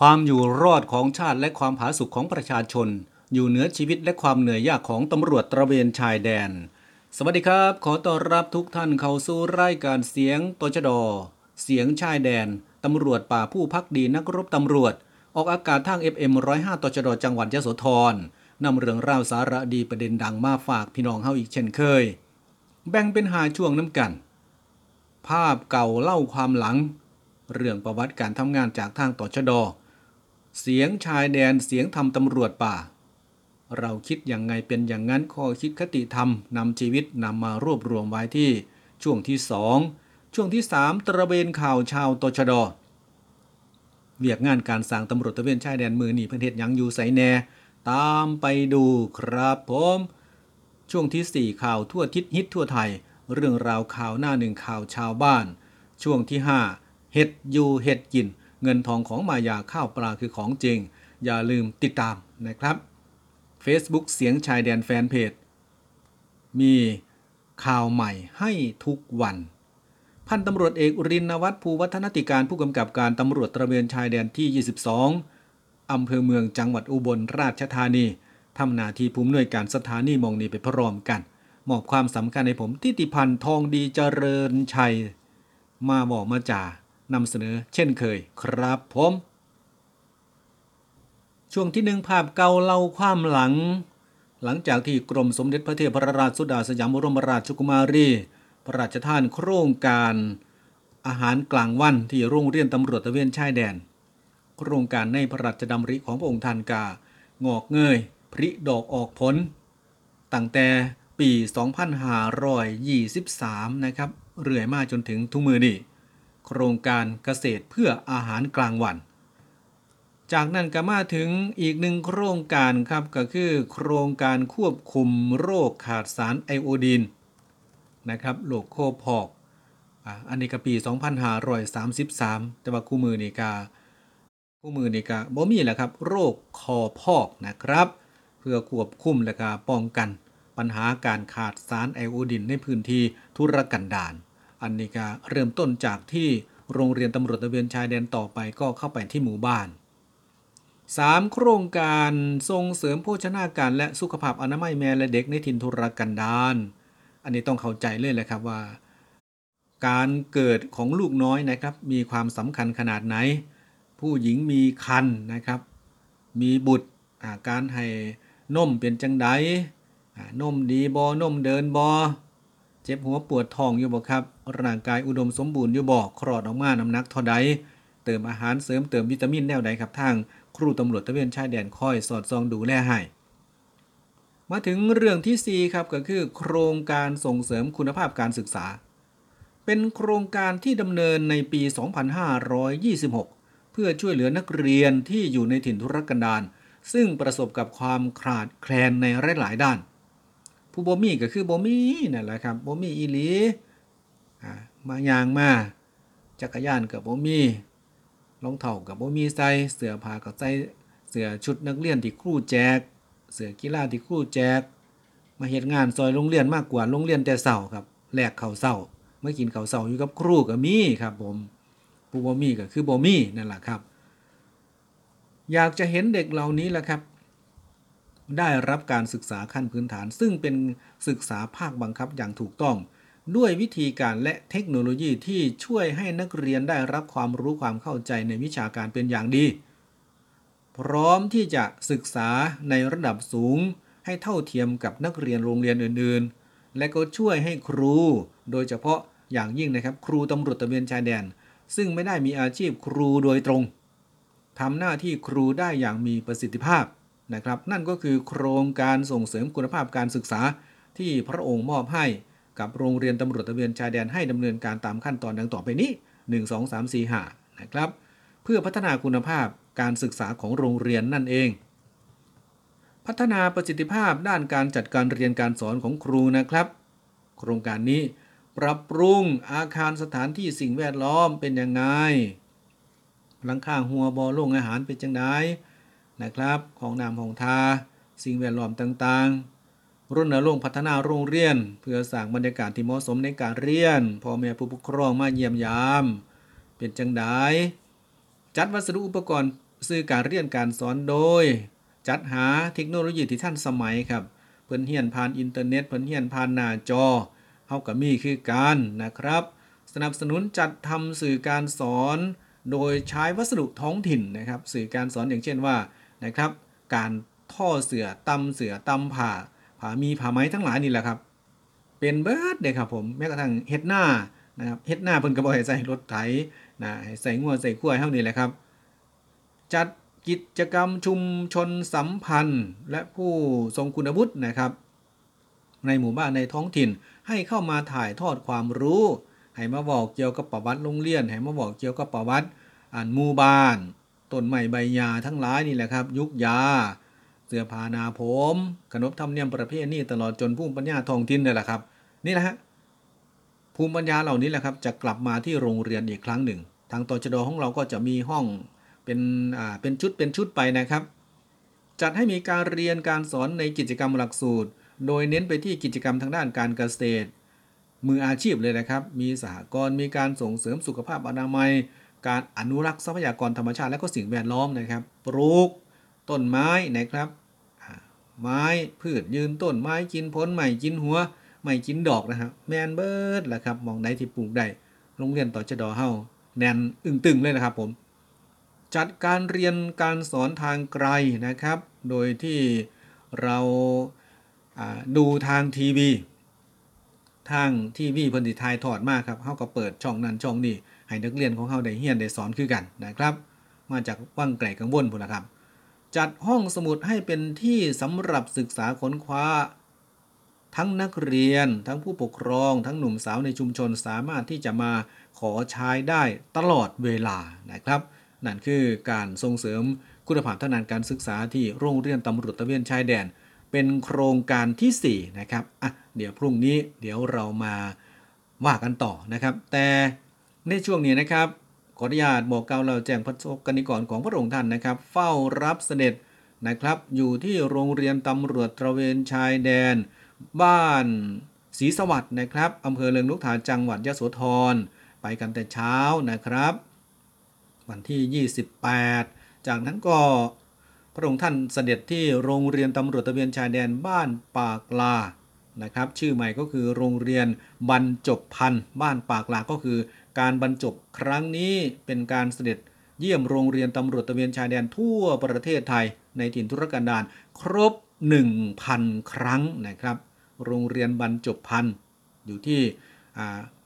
ความอยู่รอดของชาติและความผาสุกของประชาชน อยู่เหนือชีวิตและความเหนื่อยยากของตำรวจตระเวนชายแดน สวัสดีครับ ขอต้อนรับทุกท่านเข้าสู่รายการเสียงตชด เสียงชายแดน ตำรวจป่าผู้พักดีนักรบตำรวจ ออกอากาศทาง FM 105ตชดจังหวัดยโสธรนำเรื่องราวสาระดีประเด็นดังมาฝากพี่น้องเฮาอีกเช่นเคย แบ่งเป็นหาช่วงน้ำกัน ภาพเก่าเล่าความหลัง เรื่องประวัติการทำงานจากทางตชด เสียงชายแดนเสียงทำตำรวจป่า เราคิดอย่างไงเป็นอย่างนั้นข้อคิดคติธรรมนำชีวิตนำมารวบรวมไว้ที่ช่วงที่สองช่วงที่สามตระเวนข่าวชาวตชดเวียกงานการสร้างตำรวจตะเวนชายแดนมือหนีเพื่อเทศยังอยู่ใสแน่ตามไปดูครับผมช่วงที่ 4 ข่าวทั่วทิศฮิตทั่วไทย เรื่องราวข่าวหน้าหนึ่งข่าวชาวบ้าน ช่วงที่ 5 เห็ดอยู่เห็ดกิน เงินทองของมายาข้าวปลาคือของจริง อย่าลืมติดตามนะครับ Facebook เสียงชายแดนแฟนเพจ มีข่าวใหม่ให้ทุกวัน พันตำรวจเอกรินวัฒน์ภูวัฒนติการผู้กำกับการตำรวจตระเวนชายแดนที่ 22 อำเภอเมืองจังหวัดอุบลราชธานีทำหน้าที่ผู้อำนวยการสถานีมองนีไปพร้อมกัน มอบความสำคัญให้ผมทิติพันธ์ทองดีเจริญชัย มาบอกมาจ่า นำเสนอเช่นเคยครับผม ช่วงที่หนึ่งภาพเก่าเล่าความหลัง หลังจากที่กรมสมเด็จพระเทพรราชสุดาสยามบรมราชกุมารี พระราชทานโครงการอาหารกลางวันที่โรงเรียนตำรวจตะเวนชายแดน โครงการในพระราชดำริของพระองค์ท่านกา งอกเงยพริดอกออกผล ตั้งแต่ปี 2523 นะครับ เรื่อยมาจนถึงทุกมือนี่ โครงการเกษตรเพื่ออาหารกลางวัน จากนั้นก็มาถึงอีกหนึ่งโครงการครับก็คือโครงการควบคุมโรคขาดสารไอโอดีนนะครับโรคโคพอกอันนี้ก็ปี 2533 แต่ว่าคู่มือนี่กาคู่มือนี่กาบ่มีแหละครับ โรคคอพอกนะครับ เพื่อควบคุมและก็ป้องกัน ปัญหาการขาดสารไอโอดีนในพื้นที่ทุรกันดาร อันนี้ก็เริ่มต้นจากที่โรงเรียนตำรวจตระเวนชายแดนต่อไปก็เข้าไปที่หมู่บ้าน 3. โครงการส่งเสริมโภชนาการและสุขภาพอนามัยแม่และเด็กในถิ่นทุรกันดารอันนี้ต้องเข้าใจเลยแหละครับว่า การเกิดของลูกน้อยนะครับ มีความสำคัญขนาดไหน ผู้หญิงมีคันนะครับ มีบุตรการให้นมเป็นจังไดอ่นมดีบอนมเดินบอ เจ็บหัวปวดท้องอยู่บ่ครับ ร่างกายอุดมสมบูรณ์อยู่บ่คลอดออกมาน้ำหนักเท่าใด เติมอาหารเสริมเติมวิตามินแนวใดครับทาง ครูตำรวจตะเวนชายแดนคอยสอดส่องดูแลให้ มาถึงเรื่องที่ 4 ครับก็คือ โครงการส่งเสริมคุณภาพการศึกษา เป็นโครงการที่ดำเนินในปี 2526 เพื่อช่วยเหลือนักเรียนที่อยู่ในถิ่นทุรกันดารซึ่งประสบกับความขาดแคลนในหลายๆด้าน ผู้บ่มีก็คือบ่มีนั่นแหละครับบ่มีอีหลีอ่ามายางมาจักรยานกับบ่มีรองเท้ากับบ่มีใส่เสื้อผ้าก็ใส่เสื้อชุดนักเรียนที่ครูแจก เสื้อกีฬาที่ครูแจก มาเฮ็ดงานซอยโรงเรียนมากกว่าโรงเรียนแต่เช้าครับแลกข้าวเช้ามากินข้าวเช้าอยู่กับครูก็มีครับผมผู้บ่มีก็คือบ่มีนั่นแหละครับ อยากจะเห็นเด็กเหล่านี้แหละครับ ได้รับการศึกษาขั้นพื้นฐาน ซึ่งเป็นศึกษาภาคบังคับอย่างถูกต้อง ด้วยวิธีการและเทคโนโลยีที่ช่วยให้นักเรียนได้รับความรู้ความเข้าใจในวิชาการเป็นอย่างดี พร้อมที่จะศึกษาในระดับสูง ให้เท่าเทียมกับนักเรียนโรงเรียนอื่นๆ และก็ช่วยให้ครู โดยเฉพาะอย่างยิ่งนะครับครูตำรวจตระเวนชายแดน ซึ่งไม่ได้มีอาชีพครูโดยตรงทำหน้าที่ครูได้อย่างมีประสิทธิภาพ นะครับ นั่นก็คือโครงการส่งเสริมคุณภาพการศึกษา ที่พระองค์มอบให้กับโรงเรียนตำรวจตระเวนชายแดนให้ดำเนินการตามขั้นตอนดังต่อไปนี้ 1 2 3 4 5นะครับ เพื่อพัฒนาคุณภาพการศึกษาของโรงเรียนนั่นเอง พัฒนาประสิทธิภาพด้านการจัดการเรียนการสอนของครูนะครับ โครงการนี้ ปรับปรุงอาคารสถานที่สิ่งแวดล้อมเป็นยังไงหลังคาหัวบอโรงอาหารเป็นจังได นะครับ ของนามของทา สิ่งแวดล้อมต่างๆรุ่นณรงค์พัฒนาโรงเรียน เพื่อสร้างบรรยากาศที่เหมาะสมในการเรียนพ่อแม่ผู้ปกครองมาเยี่ยมยาม เป็นจังไดจัดวัสดุอุปกรณ์สื่อการเรียนการสอนโดย จัดหาเทคโนโลยีที่ท่านสมัยครับ เพิ่นเฮียนผ่านอินเทอร์เน็ตเพิ่นเฮียนผ่านหน้าจอเฮาก็มีคือกันนะครับ สนับสนุนจัดทำสื่อการสอน โดยใช้วัสดุท้องถิ่นนะครับ สื่อการสอนอย่างเช่นว่า นะครับ การท่อเสือตำเสือตำผ่าผ่ามีผ่าไม้ทั้งหลายนี่แหละครับ เป็นเบิร์ดเลยครับผมแม้กระทั่งเฮ็ดหน้านะครับเฮ็ดหน้าเพิ่นก็บ่ให้ใส่รถไถนะให้ใส่งัวใส่กล้วยเฮานี่แหละครับ จัดกิจกรรมชุมชนสัมพันธ์ และผู้ทรงคุณวุฒินะครับ ในหมู่บ้านในท้องถิ่นให้เข้ามาถ่ายทอดความรู้ ให้มาบอกเกี่ยวกับประวัติโรงเรียน ให้มาบอกเกี่ยวกับประวัติอ่านหมู่บ้าน ต้นไม้ใบหญ้าทั้งหลายนี่แหละครับ ยุกยา เสื้อผ้านาผมขนบธรรมเนียมประเพณีตลอดจนภูมิปัญญาท้องถิ่นนี่แหละครับ นี่แหละฮะภูมิปัญญาเหล่านี้แหละครับ จะกลับมาที่โรงเรียนอีกครั้งหนึ่ง ทางตชดของเราก็จะมีห้องเป็นอ่าเป็นชุดเป็นชุดไปนะครับ จัดให้มีการเรียนการสอนในกิจกรรมหลักสูตร โดยเน้นไปที่กิจกรรมทางด้านการเกษตร มืออาชีพเลยนะครับ มีสหกรณ์มีการส่งเสริมสุขภาพอนามัย การอนุรักษ์ทรัพยากรธรรมชาติและก็สิ่งแวดล้อมนะครับ ปลูกต้นไม้นะครับไม้พืชยืนต้นไม้กินผลใหม่กินหัวไม่กินดอกนะครับแมนเบิร์ดแหละครับมองได้ที่ปลูกได้โรงเรียนต่อชะดอเฮาแนนอึ้งตึงเลยนะครับผม จัดการเรียนการสอนทางไกลนะครับ โดยที่เราดูทางทีวี ทางทีวีพิ่นสิถ่ายทอดมากครับเฮาก็เปิดช่องนั้นช่องนี้ ให้นักเรียนของเฮาได้เรียนได้สอนคือกันนะครับ มาจากว่างไกลกังวลพุ่นละครับ จัดห้องสมุดให้เป็นที่สำหรับศึกษาค้นคว้า ทั้งนักเรียน ทั้งผู้ปกครอง ทั้งหนุ่มสาวในชุมชนสามารถที่จะมาขอใช้ได้ตลอดเวลานะครับ นั่นคือการส่งเสริมคุณภาพทางด้านการศึกษาที่โรงเรียนตำรวจตะเวนชายแดน เป็นโครงการทีสี่4 นะครับอะเดี๋ยวพรุ่งนี้เดี๋ยวเรามาว่ากันต่อนะครับ แต่ ในช่วงนี้นะครับขออนุญาตบอกกาวเราแจ้งพระสกนิกรของพระองค์ท่านนะครับ เฝ้ารับเสด็จนะครับ อยู่ที่โรงเรียนตำรวจตระเวนชายแดน บ้านศรีสวัสดิ์นะครับอำเภอเลืองลุกทาจังหวัดยะโสธร ไปกันแต่เช้านะครับ วันที่ 28 จากนั้นก็พระองค์ท่านเสด็จที่โรงเรียนตำรวจตระเวนชายแดนบ้านปากลานะครับ ชื่อใหม่ก็คือโรงเรียนบรรจบพันธ์บ้านปากลาก็คือ การบรรจบครั้งนี้เป็นการเสด็จเยี่ยมโรงเรียนตำรวจตระเวนชายแดนทั่วประเทศไทยในถิ่นทุรกันดารครบ 1,000 ครั้งนะครับ โรงเรียนบรรจบพันอยู่ที่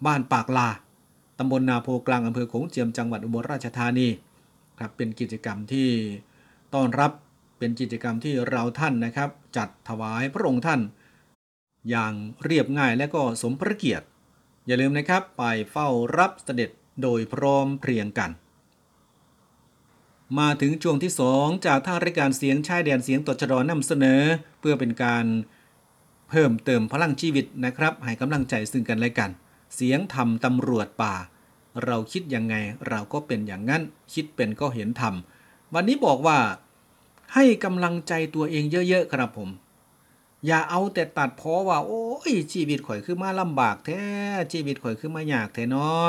บ้านปากลาตำบลนาโพกลางอำเภอโขงเจียมจังหวัดอุบลราชธานีครับเป็นกิจกรรมที่ต้อนรับเป็นกิจกรรมที่เราท่านนะครับ จัดถวายพระองค์ท่าน อย่างเรียบง่ายและก็สมพระเกียรติ อย่าลืมนะครับไปเฝ้ารับเสด็จโดยพร้อมเพรียงกัน มาถึงช่วงที่ 2 จากทางรายการเสียงชายแดนเสียงตชดนำเสนอ เพื่อเป็นการเพิ่มเติมพลังชีวิตนะครับ ให้กำลังใจซึ่งกันและกัน เสียงธรรมตำรวจป่า เราคิดยังไงเราก็เป็นอย่างนั้น คิดเป็นก็เห็นธรรมวันนี้บอกว่าให้กำลังใจตัวเองเยอะๆครับผม อย่าเอาแต่ตัดเพราะว่า โอ้ยชีวิตข่อยคือมาลำบากแท้ชีวิตข่อยคือมายากแท้เนาะ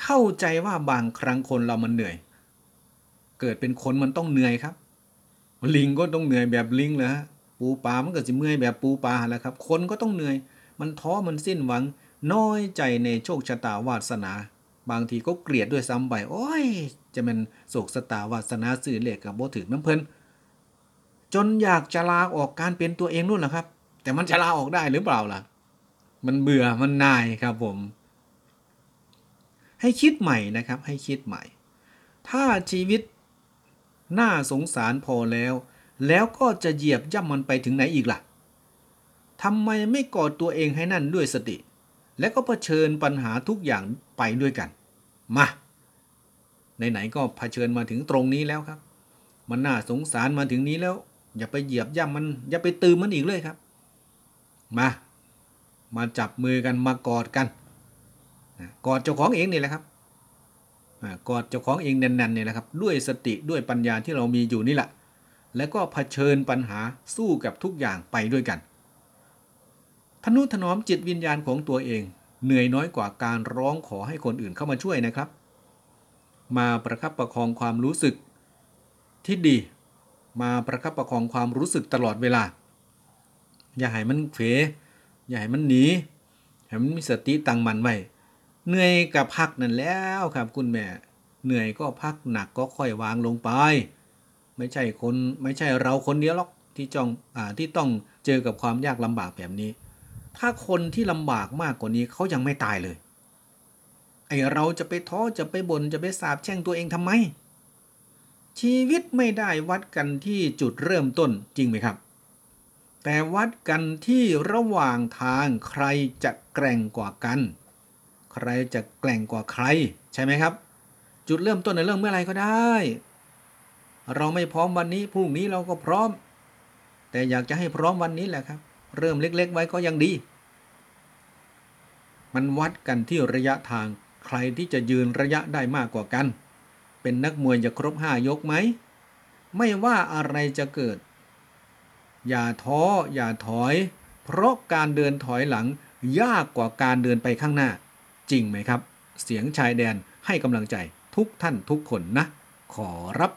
เข้าใจว่าบางครั้งคนเรามันเหนื่อย เกิดเป็นคนมันต้องเหนื่อยครับ ลิงก็ต้องเหนื่อยแบบลิงเลยฮะปูปลามันก็จะเมื่อยแบบปูปลาแหล้วครับ คนก็ต้องเหนื่อย มันท้อมันสิ้นหวัง น้อยใจในโชคชะตาวาสนา บางทีก็เกลียดด้วยซ้ำไปโอ้ย จะเป็นโศกสตาวาสนาสื่อเลขกับโบถึงน้ำเพลิน จนอยากจะลาออกการเป็นตัวเองนู่นแหละครับ แต่มันจะลาออกได้หรือเปล่าล่ะ มันเบื่อมันนายครับผม ให้คิดใหม่นะครับ ให้คิดใหม่ ถ้าชีวิตน่าสงสารพอแล้ว แล้วก็จะเหยียบย่ำมันไปถึงไหนอีกล่ะทำไมไม่กอดตัวเองให้นั่นด้วยสติ และก็เผชิญปัญหาทุกอย่างไปด้วยกัน มาไหนๆก็เผชิญมาถึงตรงนี้แล้วครับ มันน่าสงสารมาถึงนี้แล้ว อย่าไปเหยียบย่ำมัน อย่าไปตืมมันอีกเลยครับ มา มาจับมือกันมากอดกันกอดเจ้าของเองนี่แหละครับกอดเจ้าของเองแน่นๆนี่แหละครับ ด้วยสติด้วยปัญญาที่เรามีอยู่นี่แหละ แล้วก็เผชิญปัญหาสู้กับทุกอย่างไปด้วยกัน ทนุถนอมจิตวิญญาณของตัวเอง เหนื่อยน้อยกว่าการร้องขอให้คนอื่นเข้ามาช่วยนะครับ มาประคับประคองความรู้สึกที่ดี มาประคับประคองความรู้สึกตลอดเวลา อย่าให้มันเผลออย่าให้มันหนีให้มันมีสติตั้งมันไว้เหนื่อยกับพักนั่นแล้วครับคุณแม่ เหนื่อยก็พักหนักก็ค่อยวางลงไป ไม่ใช่คนไม่ใช่เราคนเดียวหรอกที่จ้องอ่าที่ต้องเจอกับความยากลำบากแบบนี้ ถ้าคนที่ลำบากมากกว่านี้เขายังไม่ตายเลย ไอเราจะไปท้อจะไปบน่นจะไปสาบแช่งตัวเองทำไม ชีวิตไม่ได้วัดกันที่จุดเริ่มต้นจริงไหมครับ แต่วัดกันที่ระหว่างทางใครจะแกร่งกว่ากัน ใครจะแกร่งกว่าใครใช่ไหมครับ จุดเริ่มต้นในเรื่องเมื่อไรก็ได้ เราไม่พร้อมวันนี้พรุ่งนี้เราก็พร้อม แต่อยากจะให้พร้อมวันนี้แหละครับ เริ่มเล็ก ๆ ไว้ก็ยังดี มันวัดกันที่ระยะทางใครที่จะยืนระยะได้มากกว่ากัน เป็นนักมวยจะครบห้ายกไหม ไม่ว่าอะไรจะเกิด อย่าท้ออย่าถอย เพราะการเดินถอยหลังยากกว่าการเดินไปข้างหน้า จริงไหมครับ เสียงชายแดนให้กำลังใจทุกท่านทุกคนนะ ขอรับ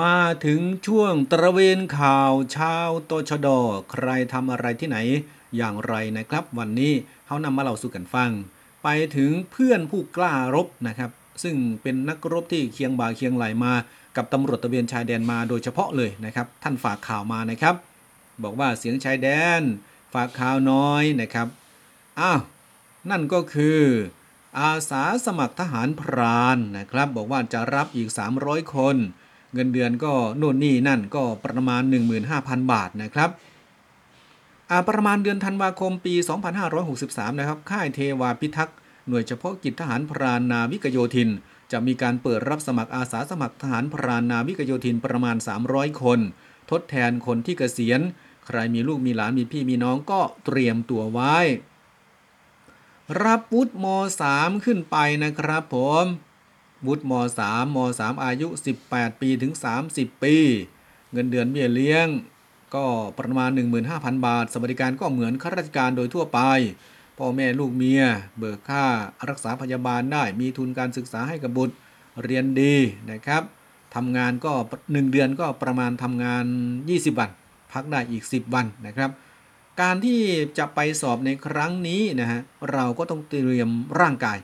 มาถึงช่วงตระเวนข่าวชาวตชดใครทำอะไรที่ไหน อย่างไรนะครับ วันนี้เขานำมาเล่าสู่กันฟัง ไปถึงเพื่อนผู้กล้ารบนะครับ ซึ่งเป็นนักรบที่เคียงบ่าเคียงไหลมา กับตำรวจตะเวนชายแดนมาโดยเฉพาะเลยนะครับ ท่านฝากข่าวมานะครับ บอกว่าเสียงชายแดน ฝากข่าวน้อยนะครับอ้าวนั่นก็คือ อาสาสมัครทหารพรานนะครับ บอกว่าจะรับอีก 300 คน เงินเดือนก็โน่นนี่นั่นก็ประมาณ 15,000 บาทนะครับอาประมาณเดือนธันวาคมปี 2563 นะครับ ค่ายเทวาพิทักษ์ หน่วยเฉพาะกิจทหารพรานนาวิกโยธิน จะมีการเปิดรับสมัครอาสาสมัครทหารพรานนาวิกโยธินประมาณ 300 คน ทดแทนคนที่เกษียณ ใครมีลูกมีหลานมีพี่มีน้องก็เตรียมตัวไว้ รับวุฒิม .3 ขึ้นไปนะครับผมวุฒิม .3 ม .3 อายุ 18 ปีถึง 30 ปี เงินเดือนเบี้ยเลี้ยง ก็ประมาณ 15,000 บาท สวัสดิการก็เหมือนข้าราชการโดยทั่วไป พ่อแม่ลูกเมีย เบิกค่ารักษาพยาบาลได้ มีทุนการศึกษาให้กับบุตรเรียนดีนะครับทำงานก็ 1 เดือนก็ประมาณทำงาน 20 วัน พักได้อีก 10 วันนะครับ การที่จะไปสอบในครั้งนี้นะฮะเราก็ต้องเตรียมร่างกาย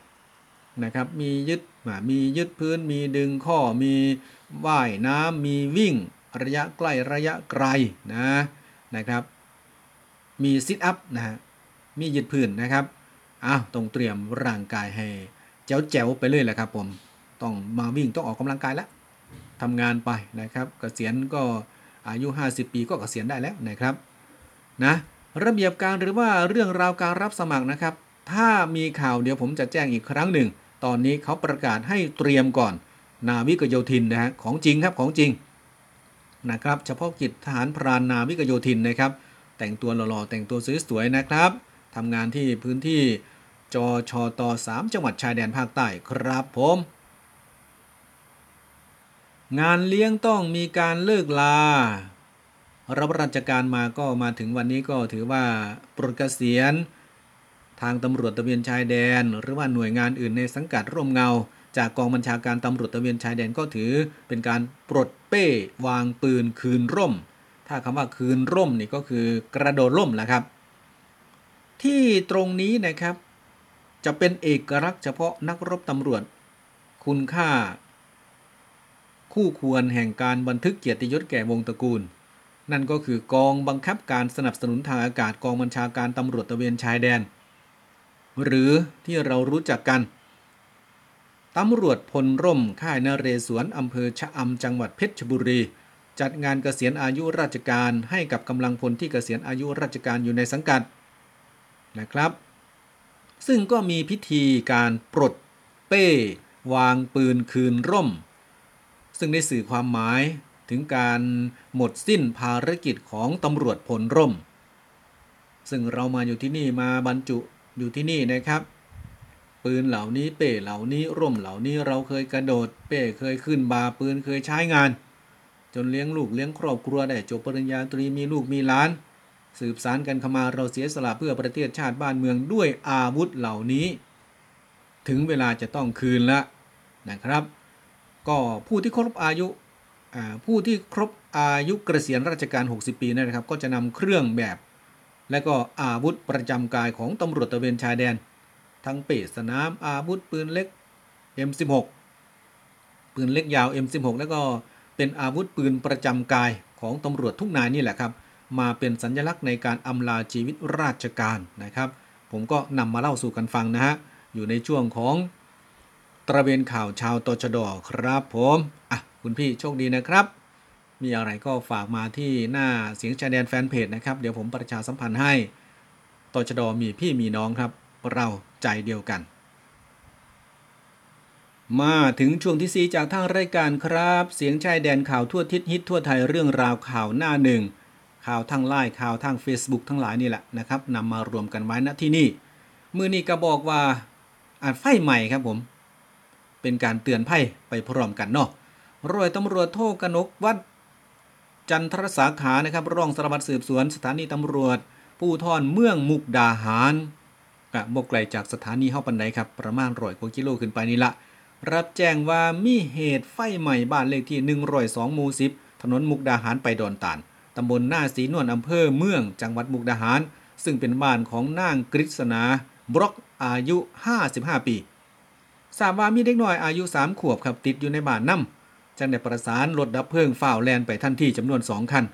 นะครับมียึดมียึดพื้นมีดึงข้อมีว่ายน้ำมีวิ่งระยะใกล้ระยะไกลนะนะครับ มีซิทอัพนะฮะ มียืดพื้นนะครับอ้าวต้องเตรียมร่างกายให้แจ๋วแจ๋วไปเลยแหละครับผมต้องมาวิ่งต้องออกกำลังกายแล้วทำงานไปนะครับเกษียณก็อายุ 50 ปีก็เกษียณได้แล้วนะครับนะระเบียบการหรือว่าเรื่องราวการรับสมัครนะครับ ถ้ามีข่าวเดี๋ยวผมจะแจ้งอีกครั้งหนึ่ง ตอนนี้เขาประกาศให้เตรียมก่อน นาวิกโยธินนะฮะของจริงครับของจริงนะครับเฉพาะกิจทหารพรานนาวิกโยธินนะครับ แต่งตัวหล่อๆแต่งตัวสวยๆนะครับ ทำงานที่พื้นที่จอชอต3จังหวัดชายแดนภาคใต้ครับผม งานเลี้ยงต้องมีการเลิกลา รับราชการมาก็มาถึงวันนี้ก็ถือว่าปลดเกษียณ ทางตำรวจตระเวนชายแดน หรือว่าหน่วยงานอื่นในสังกัดร่มเงา จากกองบัญชาการตำรวจตระเวนชายแดนก็ถือ เป็นการปลดเป้วางปืนคืนร่ม ถ้าคำว่าคืนร่มนี่ก็คือกระโดดร่มแหละครับ ที่ตรงนี้นะครับ จะเป็นเอกลักษณ์เฉพาะนักรบตำรวจ คุณค่า คู่ควรแห่งการบันทึกเกียรติยศแก่วงตระกูล นั่นก็คือกองบังคับการสนับสนุนทางอากาศกองบัญชาการตำรวจตะเวนชายแดน หรือที่เรารู้จักกันตำรวจพลร่มค่ายนเรศวรอำเภอชะอำจังหวัดเพชรบุรี จัดงานเกษียณอายุราชการให้กับกำลังพลที่เกษียณอายุราชการอยู่ในสังกัด นะครับ ซึ่งก็มีพิธีการปลดเป้ วางปืนคืนร่ม ซึ่งได้สื่อความหมายถึงการหมดสิ้นภารกิจของตำรวจพลร่ม ซึ่งเรามาอยู่ที่นี่มาบรรจุอยู่ที่นี่นะครับ ปืนเหล่านี้เป้เหล่านี้ร่มเหล่านี้เราเคยกระโดด เป้เคยขึ้นบาปืนเคยใช้งาน จนเลี้ยงลูกเลี้ยงครอบครัวได้จบปริญญาตรีมีลูกมีหลาน สืบสารกันเข้ามาเราเสียสละเพื่อประเทศชาติบ้านเมืองด้วยอาวุธเหล่านี้ ถึงเวลาจะต้องคืนละนะครับ ก็ผู้ที่ครบอายุผู้ที่ครบอายุเกษียณราชการ 60 ปีนะครับ ก็จะนำเครื่องแบบ และก็อาวุธประจำกายของตำรวจตะเวนชายแดน ทั้งเปสสนามอาวุธปืนเล็ก M16 ปืนเล็กยาว M16 แล้วก็เป็นอาวุธปืนประจำกายของตำรวจทุกนายนี่แหละครับ มาเป็นสัญลักษณ์ในการอำลาชีวิตราชการนะครับ ผมก็นำมาเล่าสู่กันฟังนะฮะ อยู่ในช่วงของตระเวนข่าวชาวตชดครับผมอะคุณพี่โชคดีนะครับ มีอะไรก็ฝากมาที่หน้าเสียงชายแดนแฟนเพจนะครับ เดี๋ยวผมประชาสัมพันธ์ให้ตชดมีพี่มีน้องครับ เราใจเดียวกัน มาถึงช่วงที่ 4 จากทางรายการครับ เสียงชายแดนข่าวทั่วทิศฮิตทั่วไทยเรื่องราวข่าวหน้าหนึ่ง ข่าวทางไลน์ข่าวทาง Facebook ทั้งหลายนี่แหละนะครับนำมารวมกันไว้ณที่นี่มือนี้ก็บอกว่าอาจไฟใหม่ครับผม เป็นการเตือนภัยไปพร้อมกันเนาะรอยตำรวจโทกนกวัด จันทรสาขานะครับรองสารวัตรสืบสวนสถานีตำรวจปูทอนเมืองมุกดาหารกะบกไกลจากสถานีเฮาปันไดครับ ประมาณร้อยกว่ากิโลขึ้นไปนี่ละ รับแจ้งว่ามีเหตุไฟใหม่บ้านเลขที่ 102หมู่10 ถนนมุกดาหารไปดอนตาน ตำบลหน้าสีนวลอำเภอเมืองจังหวัดมุกดาหาร ซึ่งเป็นบ้านของนางกฤษณาบล็อกอายุ 55 ปีทราบว่ามีเด็กน้อยอายุ 3 ขวบครับติดอยู่ในบ้านน้ำจังได้ประสานรถดับเพลิงฝ่าวแลนไปทันทีจำนวน 2 คัน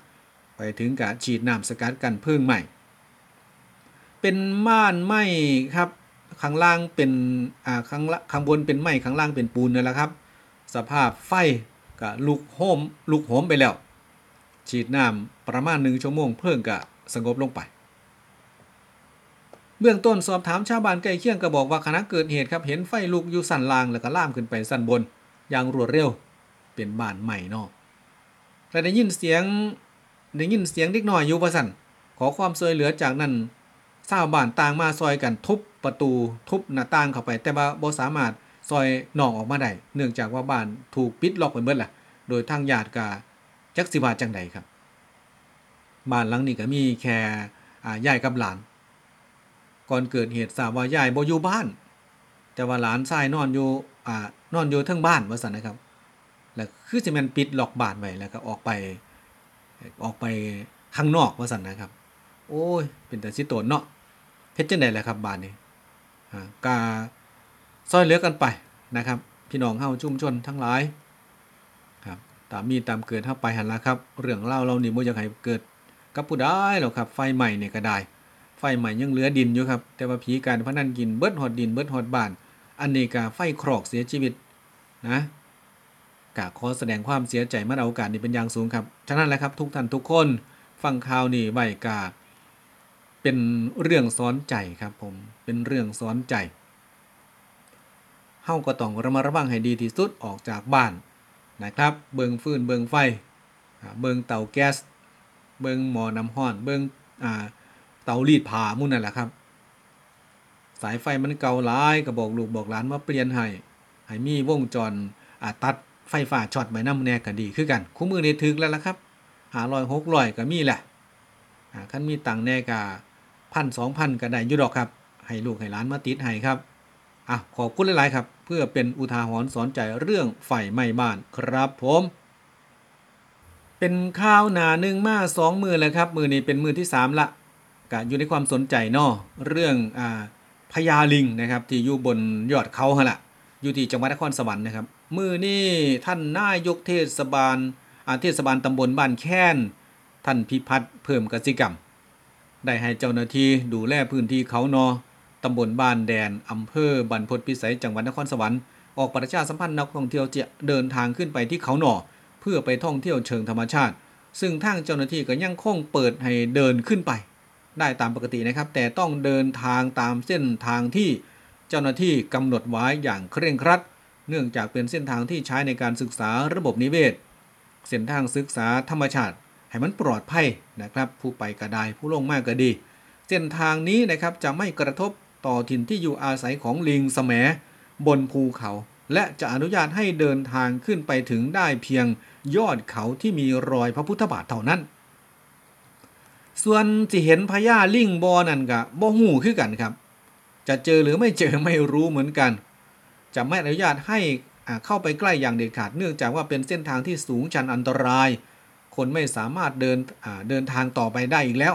ไปถึงกะฉีดน้ำสกัดกันเพลิงใหม่ เป็นม่านไม้ครับข้างล่างเป็นอ่าข้างละข้างบนเป็นไม้ข้างล่างเป็นปูนนั่แหละครับ สภาพไฟก็ลุกโหมลุกโหมไปแล้ว ฉีดน้ำประมาณหนึ่งชั่วโมงเพลิงก็สงบลงไป เบื้องต้นสอบถามชาวบ้านใกล้เคียงก็บอกว่าขณะเกิดเหตุครับเห็นไฟลุกอยู่สันล่างแล้วก็ล่ามขึ้นไปสันบน อย่างรวดเร็วเป็นบ้านใหม่นอกแต่ได้ยินเสียงได้ยินเสียงเด็กน้อยอยู่ว่าสันขอความช่วยเหลือจากนั้นชาวบ้านต่างมาซอยกันทุบประตูทุบหน้าต่างเข้าไป แต่ว่าบ่สามารถซอยนองออกมาได้เนื่องจากว่าบ้านถูกปิดล็อกไปเบิดล่ะ โดยทางญาติกา จักสิบาจังใดครับบ้านหลังนี้ก็มีแค่อ่ายายกับหลาน ก่อนเกิดเหตุทราบว่ายายบ่อยู่บ้าน แต่ว่าหลานชายนอนอยู่อ่านอนอยู่ทั้งบ้านว่าซั่นนะครับ แล้วคือสิม่นปิดล็อกบ้านไว้แล้วก็ออกไปออกไปข้างนอกว่าซั่นนะครับ โอ้ย เป็นแต่สิโตนเนาะเฮ็ดจังได๋ล่ะครับบ้านนี้อ่ากาซอยเหลือกันไปนะครับ พี่น้องเฮาชุมชนทั้งหลายครับ ตามมีตามเกิดเฮาไปหันละครับ เรื่องเล่าเรานี่บ่อยากให้เกิดกับผู้ใดหรอกครับ ไฟใหม่เนี่ยก็ได้ ไฟใหม่ยังเหลือดินอยู่ครับ แต่ว่าผีการพนันกินเบิดหอดดินเบิดหอดบ้าน อันนี้ก็ไฟครอกเสียชีวิตนะกะขอแสดงความเสียใจมาเอาโอกาสนี้เป็นอย่างสูงครับฉะนั้นแหละครับ ทุกท่านทุกคนฟังข่าวนี่ไว้กาเป็นเรื่องซ้อนใจครับผมเป็นเรื่องซ้อนใจเฮาก็ต้องระมัดระวังให้ดีที่สุดออกจากบ้าน นะครับ เบิงฟืนเบิงไฟ เบิงเตาแก๊ส เบิงหม้อน้ำห้อน เบิงเตารีดผ้ามุ่นนั่นแหละครับ สายไฟมันเก่าหลายก็บอกลูกบอกหลานว่าเปลี่ยนให้ให้มีวงจรตัดไฟฟ้าช็อตไว้นำแน่ก็ดีคือกัน คู่มือนี้ถึกแล้วล่ะครับ500 600ก็มีแหละอ่าคันมีตังแน่ก็พันสองพันก็ได้ยูดอกครับ ให้ลูกให้หลานมาติดให้ครับอะขอบคุณหลาย ๆ ครับ เพื่อเป็นอุทาหรณ์สอนใจเรื่องไฟไหม้บ้านครับผมเป็นข้าวหนาหนึ่งมาสองมือแล้วครับ มือนี้เป็นมือที่สามละกะอยู่ในความสนใจนอเรื่องอ่าพญาลิงนะครับ ที่อยู่บนยอดเขาฮะละอยู่ที่จังหวัดนครสวรรค์นะครับ มือนี้ท่านนายกเทศบาลอาเทศบาลตำบลบ้านแค้นท่านพิพัฒน์เพิ่มกสิกรรม ได้ให้เจ้าหน้าที่ดูแลพื้นที่เขานอ ตำบลบ้านแดนอำเภอบรรพตพิสัยจังหวัดนครสวรรค์ออกประชาสัมพันธ์นักท่องเที่ยวจะเดินทางขึ้นไปที่เขาหน่อ เพื่อไปท่องเที่ยวเชิงธรรมชาติ ซึ่งทางเจ้าหน้าที่ก็ยังคงเปิดให้เดินขึ้นไป ได้ตามปกตินะครับ แต่ต้องเดินทางตามเส้นทางที่เจ้าหน้าที่กำหนดไว้อย่างเคร่งครัด เนื่องจากเป็นเส้นทางที่ใช้ในการศึกษาระบบนิเวศ เส้นทางศึกษาธรรมชาติให้มันปลอดภัยนะครับ ผู้ไปก็ได้ผู้ลงมากก็ดี เส้นทางนี้นะครับจะไม่กระทบ ต่อถิ่นที่อยู่อาศัยของลิงแสมบนภูเขา และจะอนุญาตให้เดินทางขึ้นไปถึงได้เพียงยอดเขาที่มีรอยพระพุทธบาทเท่านั้น ส่วนที่เห็นพญาลิงบอนั่นกะบ่หูคือกันครับ จะเจอหรือไม่เจอไม่รู้เหมือนกัน จะไม่อนุญาตให้เข้าไปใกล้อย่างเด็ดขาดเนื่องจากว่าเป็นเส้นทางที่สูงชันอันตราย คนไม่สามารถเดินเดินทางต่อไปได้อีกแล้ว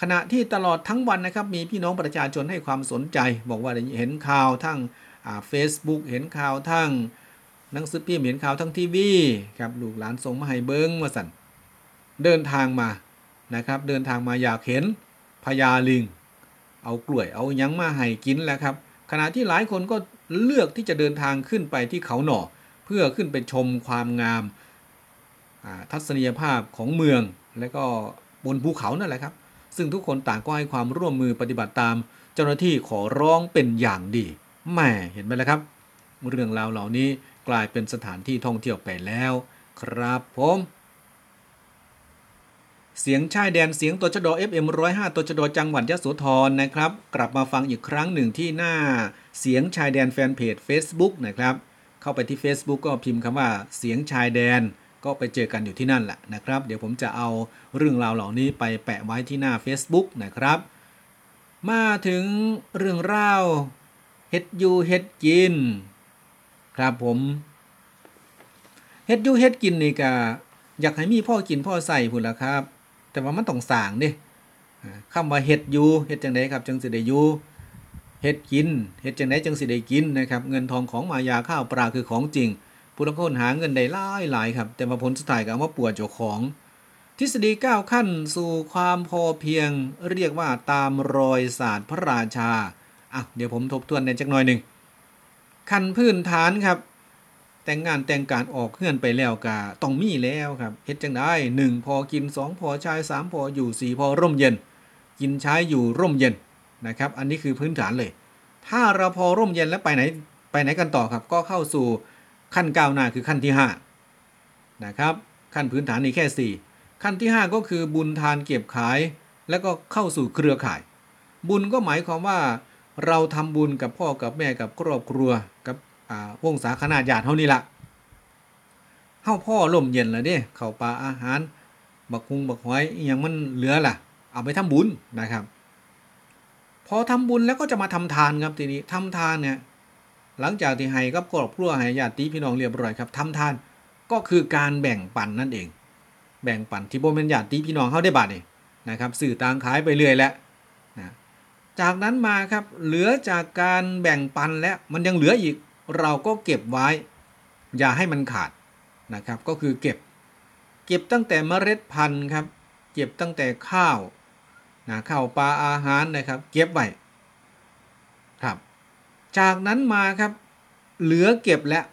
ขณะที่ตลอดทั้งวันนะครับมีพี่น้องประชาชนให้ความสนใจ บอกว่าเห็นข่าวทั้งเฟซบุ๊กเห็นข่าวทั้งหนังสือพิมพ์เห็นข่าวทั้งทีวีครับลูกหลานส่งมาให้เบิ้งมาสั่นเดินทางมานะครับ เดินทางมาอยากเห็นพญาลิง เอากล้วยเอายังมาให้กินแล้วครับ ขณะที่หลายคนก็เลือกที่จะเดินทางขึ้นไปที่เขาหน่อ เพื่อขึ้นไปชมความงามทัศนียภาพของเมือง และก็บนภูเขานั่นแหละครับ ซึ่งทุกคนต่างก็ให้ความร่วมมือปฏิบัติตาม เจ้าหน้าที่ขอร้องเป็นอย่างดีแม่เห็นไหมล่ะครับ เรื่องราวเหล่านี้กลายเป็นสถานที่ท่องเที่ยวไปแล้ว ครับผมเสียงชายแดนเสียงตัวชดอ FM 105ตัวชดจังหวัดยะโสธรนะครับ กลับมาฟังอีกครั้งหนึ่งที่หน้าเสียงชายแดนแฟนเพจ Facebook นะครับ เข้าไปที่ Facebook ก็พิมพ์คำว่าเสียงชายแดน ก็ไปเจอกันอยู่ที่นั่นแหละนะครับ เดี๋ยวผมจะเอาเรื่องราวเหล่านี้ไปแปะไว้ที่หน้า Facebook นะครับ มาถึงเรื่องราวเฮ็ดอยู่เฮ็ดกิน ครับผมเฮ็ดอยู่เฮ็ดกินนี่ก็อยากให้มีพ่อกินพ่อใส่พุ่นละครับ แต่ว่ามันต้องสร้างเด้อคำว่าเฮ็ดอยู่เฮ็ดจังไดครับจังสิได้อยู่เฮ็ดกินเฮ็ดจังไดจังสิได้กินนะครับ เงินทองของมายาข้าวปลาคือของจริง ผู้ลางคนหาเงินได้หลายหลายครับ แต่มาผลสุดท้ายก็เอามาปวดเจ้าของ ทฤษฎี9ขั้นสู่ความพอเพียง เรียกว่าตามรอยศาสตร์พระราชาอะเดี๋ยวผมทบทวนในจักหน่อยหนึ่งขั้นพื้นฐานครับ แต่งงานแต่งการออกเฮือนไปแล้วก็ต้องมีแล้วครับเฮ็ดจังได้หนึ่งพอกินสองพอใช้สามพออยู่สี่พอร่มเย็น กินใช้อยู่ร่มเย็นนะครับ อันนี้คือพื้นฐานเลย ถ้าเราพอร่มเย็นแล้วไปไหนไปไหนกันต่อครับ ก็เข้าสู่ ขั้นก้าวหน้าคือขั้นที่ห้านะครับขั้นพื้นฐานนี่แค่สี่ขั้นที่ห้าก็คือบุญทานเก็บขาย แล้วก็เข้าสู่เครือข่าย บุญก็หมายความว่าเราทำบุญกับพ่อกับแม่กับครอบครัวกับอ่าวงศาคณาญาติเท่านี้ละเฮาพ่อล่มเย็นแล้วเด้เข้าปลาอาหาร บักคุงบักหอยอหยังมันเหลือล่ะ เอาไปทำบุญนะครับ พอทำบุญแล้วก็จะมาทำทานครับทีนี้ทำทานเนี่ย หลังจากที่ให้กับครอบครัวให้ญาติพี่น้องเรียบร้อยครับทำทานก็คือการแบ่งปันนั่นเอง แบ่งปันที่บ่เป็นญาติพี่น้องเขาได้บาทนี่นะครับสื่อต่างขายไปเรื่อยแล้วนะจากนั้นมาครับเหลือจากการแบ่งปันแล้วมันยังเหลืออีกเราก็เก็บไว้ อย่าให้มันขาดนะครับก็คือเก็บ เก็บตั้งแต่เมล็ดพันธุ์ครับเก็บตั้งแต่ข้าวนะข้าวปลาอาหารนะครับ เก็บไว้ครับ จากนั้นมาครับ เหลือเก็บแล้ว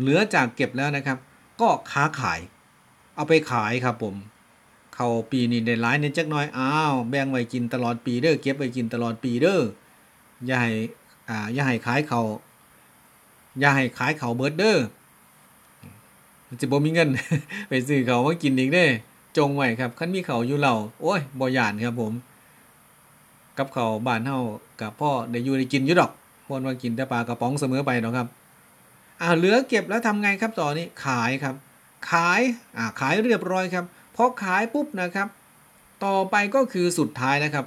เหลือจากเก็บแล้วนะครับ ก็ค้าขาย เอาไปขายครับผมเขาปีนี้ได้หลายในจักน้อยอ้าวแบ่งไว้กินตลอดปีเด้อเก็บไว้กินตลอดปีเด้ออย่าให้อ่าอย่าให้ขายเขาอย่าให้ขายเขาเบิดเด้อมันจะบ่มีเงิน ไปซื้อเขามากินอีกเด้จงไว้ครับคันมีเขาอยู่เราโอ้ยบ่ยานครับผม กับเขาบ้านเฮากับพ่อได้อยู่ได้กินอยู่ดอกพวนว่ากินแต่ปลากระป๋องเสมอไปเนาะครับอ่าเหลือเก็บแล้วทำไงครับต่อนี้ขายครับ ขายอ่าขายเรียบร้อยครับพอขายปุ๊บนะครับ ต่อไปก็คือสุดท้ายนะครับ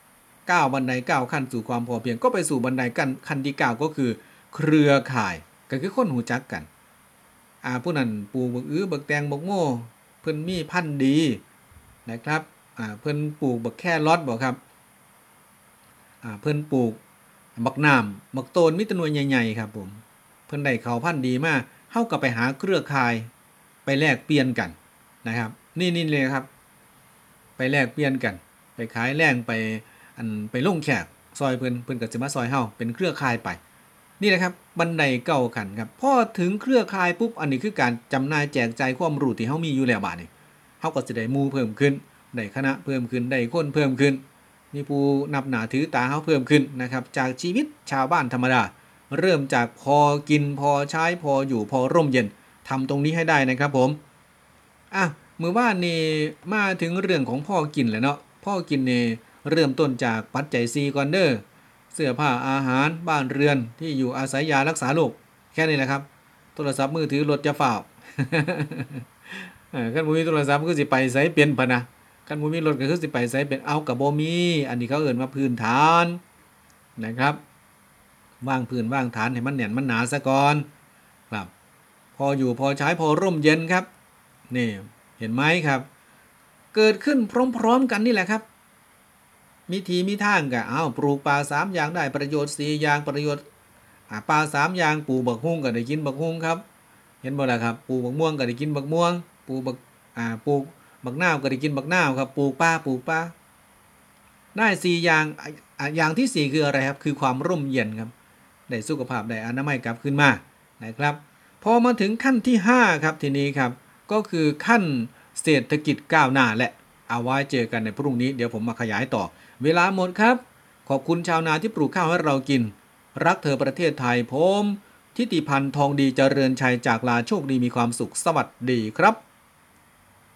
9 9บันได9ขั้นสู่ความพอเพียงก็ไปสู่บันไดกันขั้นที่9ก็คือ เครือข่ายก็คือคนหูจักกันอ่าผู้นั้นปลูกบักอื้อบักแตงบักโม่เพิ่นมีพันธุ์ดีนะครับอ่าเพิ่นปลูกบักแค่รอดบ่ครับ เพิ่อนปลูกบักน้ำบักโตนมิตรนวยใหญ่ๆครับ ผม เพิ่อนได้เขาพันธุ์ดีมากเฮาก็ไปหาเครือข่ายไปแลกเปลี่ยนกันนะครับ นี่นี่เลยครับ ไปแลกเปลี่ยนกัน ไปขายแรงไปอันไปลงแขกซอยเพิ่อนเพิ่อนก็สิมาซอยเฮาเป็นเครือข่ายไป นี่แหละครับบันไดเก่าขันครับพอถึงเครือข่ายปุ๊บอันนี้คือการจำหน่ายแจกใจความรู้ที่เฮามีอยู่แล้วบาดนี้เฮาก็สิได้มูเพิ่มขึ้นได้คณะเพิ่มขึ้นได้คนเพิ่มขึ้น มีผู้นับหนาถือตาเฮาเพิ่มขึ้นนะครับ จากชีวิตชาวบ้านธรรมดา เริ่มจากพอกินพอใช้พออยู่พอร่มเย็นทำตรงนี้ให้ได้นะครับผมอะมือว่านนี่มาถึงเรื่องของพ่อกินแหล้วเนาะพ่อกินเนี่เริ่มต้นจากปัจจัยซีก่อนเด้อเสื้อผ้าอาหารบ้านเรือนที่อยู่อาศัยยารักษาโรคแค่นี้แหละครับ โทรศัพท์มือถือรถจะฝ่าวเออคันบ่มีโทรศัพท์ก็สิไปไสเป็นพนะ คันบ่มีรถก็คือสิไปไสเป็นเอากับบ่มี อันนี้เขาเอิ้นว่าพื้นฐานนะครับว่างพื้นว่างฐานให้มันแน่นมันหนาซะก่อนครับ พออยู่พอใช้พอร่มเย็นครับนี่เห็นไหมครับ เกิดขึ้นพร้อมๆกันนี่แหละครับมีทีมีทางกะอ้าวปลูกปลาสามอย่างได้ประโยชน์สี่อย่างประโยชน์อ่าปลาสามอย่างปลูกบักฮุ้งก็ได้กินบักฮุ้งครับ เห็นบ่ล่ะครับปลูกบักม่วงก็ได้กินบักม่วงปลูกบักอ่าปลูก บักนาวก็ได้กินบักนาวครับปลูกปลาปลูกปลาได้สี่อย่างอะอะอย่างที่สี่คืออะไรครับ คือความร่มเย็นครับได้สุขภาพได้อนามัยกลับขึ้นมานะครับพอมาถึงขั้นที่ 5 ครับทีนี้ครับ ก็คือขั้นเศรษฐกิจก้าวหน้าและเอาไว้เจอกันในพรุ่งนี้เดี๋ยวผมมาขยายต่อ เวลาหมดครับ ขอบคุณชาวนาที่ปลูกข้าวให้เรากิน รักเธอประเทศไทยผมทิติพันธ์ทองดีเจริญชัยจากลาโชคดีมีความสุขสวัสดีครับ